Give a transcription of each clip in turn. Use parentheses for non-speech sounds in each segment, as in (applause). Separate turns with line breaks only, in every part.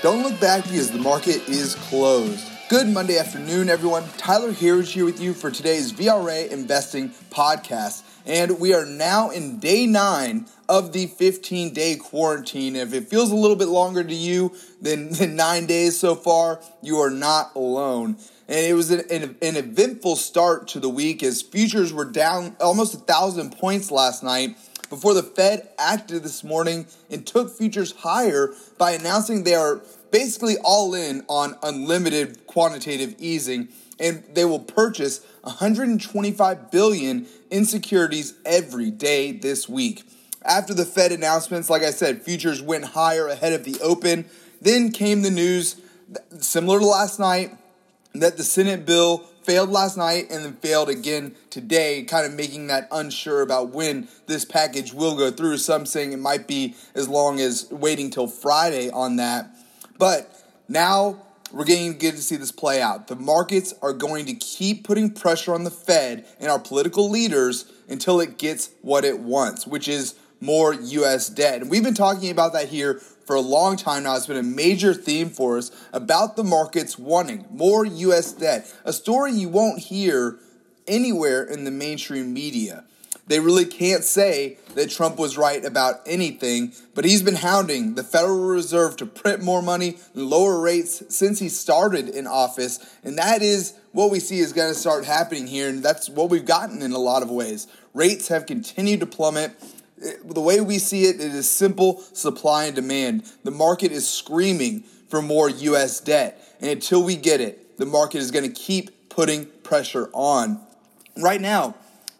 Don't look back because the market is closed. Good Monday afternoon, everyone. Tyler here is here with you for today's VRA Investing Podcast. And we are now in day nine of the 15 day quarantine. If it feels a little bit longer to you than, (laughs) than nine days so far, you are not alone. And it was an, an, an eventful start to the week as futures were down almost a thousand points last night before the Fed acted this morning and took futures higher by announcing they are basically all in on unlimited quantitative easing and they will purchase 125 billion in securities every day this week. After the Fed announcements, like I said, futures went higher ahead of the open. Then came the news similar to last night that the Senate bill failed last night and then failed again today, kind of making that unsure about when this package will go through. Some saying it might be as long as waiting till Friday on that. But now we're getting good to see this play out. The markets are going to keep putting pressure on the Fed and our political leaders until it gets what it wants, which is more US debt. And we've been talking about that here for a long time now. It's been a major theme for us about the markets wanting more US debt, a story you won't hear anywhere in the mainstream media. They really can't say that Trump was right about anything, but he's been hounding the Federal Reserve to print more money and lower rates since he started in office. And that is what we see is going to start happening here. And that's what we've gotten in a lot of ways. Rates have continued to plummet the way we see it, it is simple supply and demand. The market is screaming for more US debt. And until we get it, the market is going to keep putting pressure on. Right now,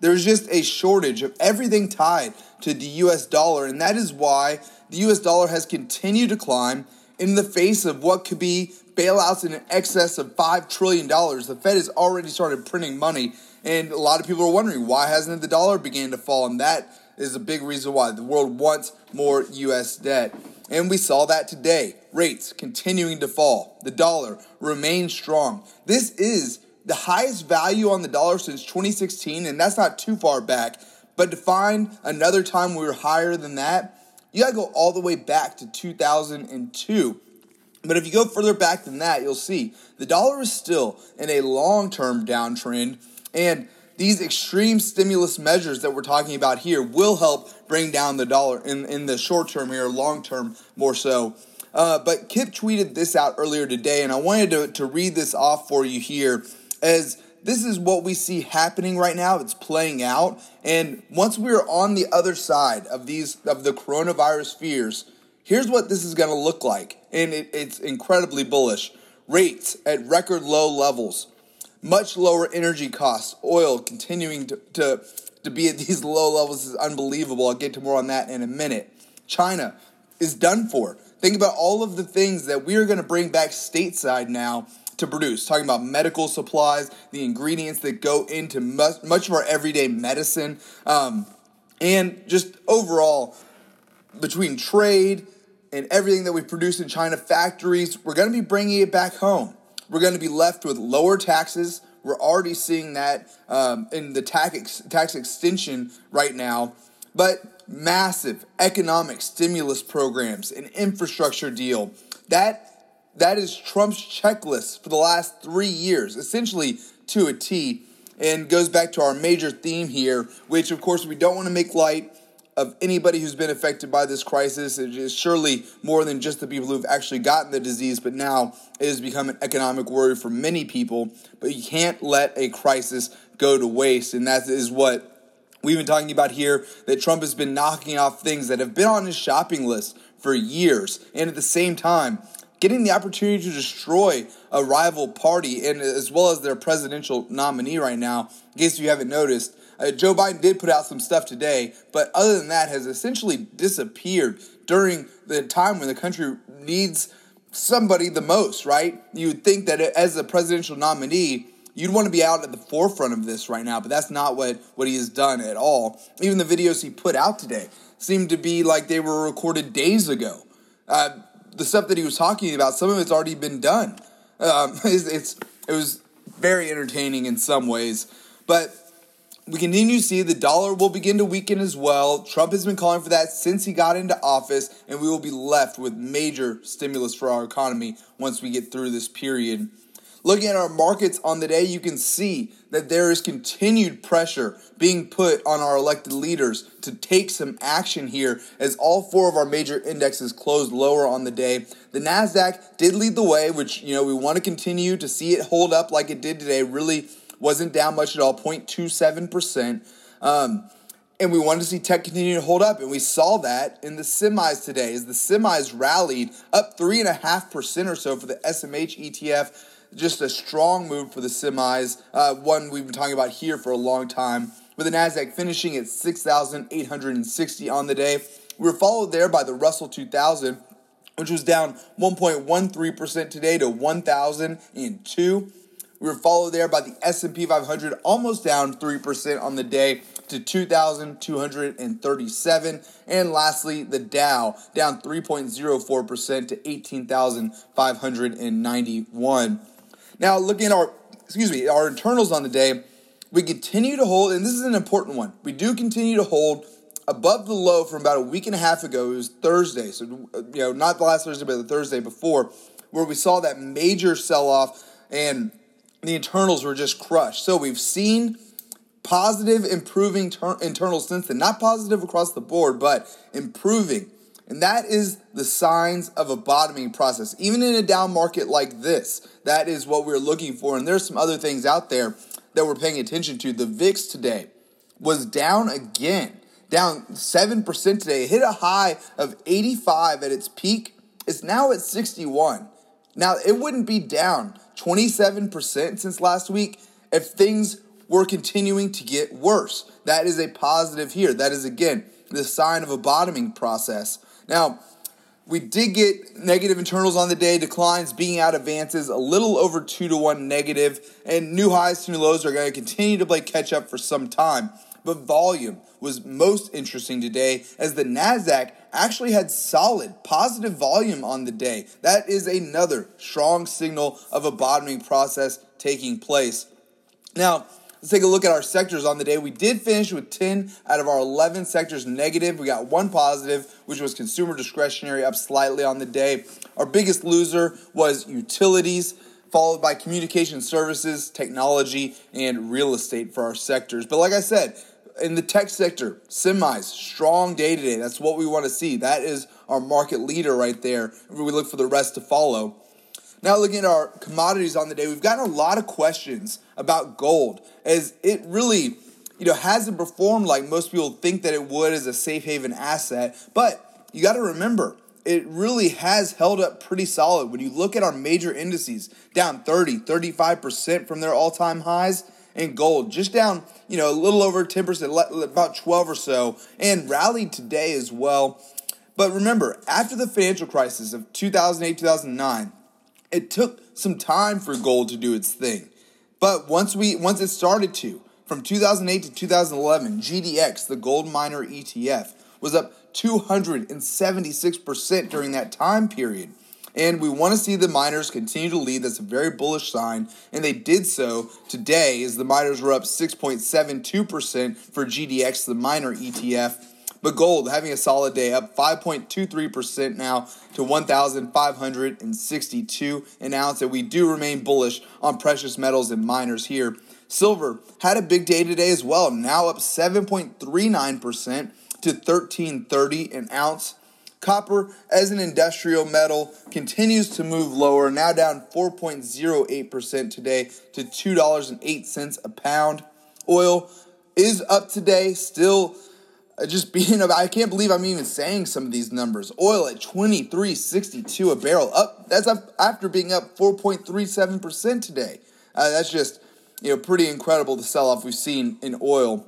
there's just a shortage of everything tied to the US dollar. And that is why the US dollar has continued to climb in the face of what could be bailouts in excess of $5 trillion. The Fed has already started printing money. And a lot of people are wondering why hasn't the dollar began to fall? And that is a big reason why the world wants more U.S. debt. And we saw that today. Rates continuing to fall. The dollar remains strong. This is the highest value on the dollar since 2016, and that's not too far back. But to find another time we were higher than that, you gotta go all the way back to 2002. But if you go further back than that, you'll see the dollar is still in a long term downtrend. And these extreme stimulus measures that we're talking about here will help bring down the dollar in, in the short term here, long term more so. Uh, but Kip tweeted this out earlier today, and I wanted to, to read this off for you here as this is what we see happening right now. It's playing out. And once we're on the other side of these of the coronavirus fears, here's what this is going to look like. And it, it's incredibly bullish. Rates at record low levels much lower energy costs. Oil continuing to, to, to be at these (laughs) low levels is unbelievable. I'll get to more on that in a minute. China is done for. Think about all of the things that we are going to bring back stateside now to produce. Talking about medical supplies, the ingredients that go into much, much of our everyday medicine, um, and just overall between trade and everything that we produce in China factories, we're going to be bringing it back home we're going to be left with lower taxes. We're already seeing that um, in the tax, tax extension right now. But massive economic stimulus programs, an infrastructure deal. That that is Trump's checklist for the last three years, essentially to a T, and goes back to our major theme here, which of course we don't want to make light of anybody who's been affected by this crisis. It is surely more than just the people who've actually gotten the disease, but now it has become an economic worry for many people. But you can't let a crisis go to waste, and that is what we've been talking about here that Trump has been knocking off things that have been on his shopping list for years, and at the same time, getting the opportunity to destroy a rival party and as well as their presidential nominee right now. In case you haven't noticed, uh, Joe Biden did put out some stuff today, but other than that, has essentially disappeared during the time when the country needs somebody the most, right? You would think that as a presidential nominee, you'd want to be out at the forefront of this right now, but that's not what, what he has done at all. Even the videos he put out today seemed to be like they were recorded days ago. Uh, the stuff that he was talking about, some of it's already been done. Um, (laughs) it's, it's, it was very entertaining in some ways, but we continue to see the dollar will begin to weaken as well. Trump has been calling for that since he got into office, and we will be left with major stimulus for our economy once we get through this period. Looking at our markets on the day, you can see that there is continued pressure being put on our elected leaders to take some action here as all four of our major indexes closed lower on the day. The Nasdaq did lead the way, which, you know, we want to continue to see it hold up like it did today. Really wasn't down much at all, 0.27%. Um, and we wanted to see tech continue to hold up, and we saw that in the semis today as the semis rallied up 3.5% or so for the SMH ETF just a strong move for the semis, uh, one we've been talking about here for a long time. With the Nasdaq finishing at 6,860 on the day, we were followed there by the Russell 2000, which was down 1.13% today to 1,002. We were followed there by the S&P 500, almost down 3% on the day to 2,237. And lastly, the Dow down 3.04% to 18,591. Now, looking at our, excuse me, our internals on the day, we continue to hold, and this is an important one. We do continue to hold above the low from about a week and a half ago. It was Thursday, so you know, not the last Thursday, but the Thursday before, where we saw that major sell off and the internals were just crushed. So we've seen positive, improving ter- internals since then. Not positive across the board, but improving. And that is the signs of a bottoming process. Even in a down market like this, that is what we're looking for. And there's some other things out there that we're paying attention to. The VIX today was down again, down 7% today. It hit a high of 85 at its peak. It's now at 61. Now, it wouldn't be down 27% since last week if things were continuing to get worse. That is a positive here. That is, again, the sign of a bottoming process. Now, we did get negative internals on the day, declines being out advances a little over two to one negative, and new highs to new lows are going to continue to play catch up for some time. But volume was most interesting today as the NASDAQ actually had solid positive volume on the day. That is another strong signal of a bottoming process taking place. Now, Let's take a look at our sectors on the day. We did finish with 10 out of our 11 sectors negative. We got one positive, which was consumer discretionary, up slightly on the day. Our biggest loser was utilities, followed by communication services, technology, and real estate for our sectors. But like I said, in the tech sector, semis, strong day today. That's what we want to see. That is our market leader right there. We look for the rest to follow. Now, looking at our commodities on the day, we've gotten a lot of questions about gold as it really, you know, hasn't performed like most people think that it would as a safe haven asset. But you got to remember, it really has held up pretty solid. When you look at our major indices, down 30, 35% from their all time highs, and gold just down, you know, a little over 10%, about 12 or so, and rallied today as well. But remember, after the financial crisis of 2008, 2009, it took some time for gold to do its thing. But once we once it started to, from 2008 to 2011, GDX, the gold miner ETF, was up 276% during that time period. And we want to see the miners continue to lead. That's a very bullish sign. And they did so today as the miners were up 6.72% for GDX, the miner ETF. But gold having a solid day, up 5.23% now to 1,562 an ounce. And we do remain bullish on precious metals and miners here. Silver had a big day today as well, now up 7.39% to 1330 an ounce. Copper, as an industrial metal, continues to move lower, now down 4.08% today to $2.08 a pound. Oil is up today, still uh, just (laughs) being I can't believe I'm even saying some of these numbers. Oil at 23.62 a barrel up that's up after being up 4.37% today. Uh, that's just you know pretty incredible the sell off we've seen in oil.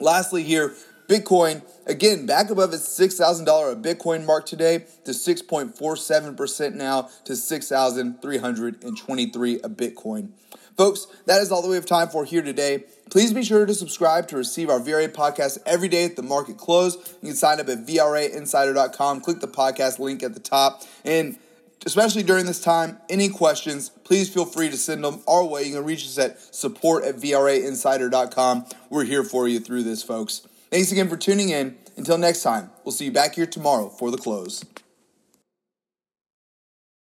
Lastly here, Bitcoin again back above its $6,000 a Bitcoin mark today to 6.47% now to 6,323 a Bitcoin. Folks, that is all that we have time for here today. Please be sure to subscribe to receive our VRA podcast every day at the market close. You can sign up at VRAinsider.com, click the podcast link at the top, and especially during this time. Any questions, please feel free to send them our way. You can reach us at support at VRAinsider.com. We're here for you through this, folks. Thanks again for tuning in. Until next time, we'll see you back here tomorrow for the close.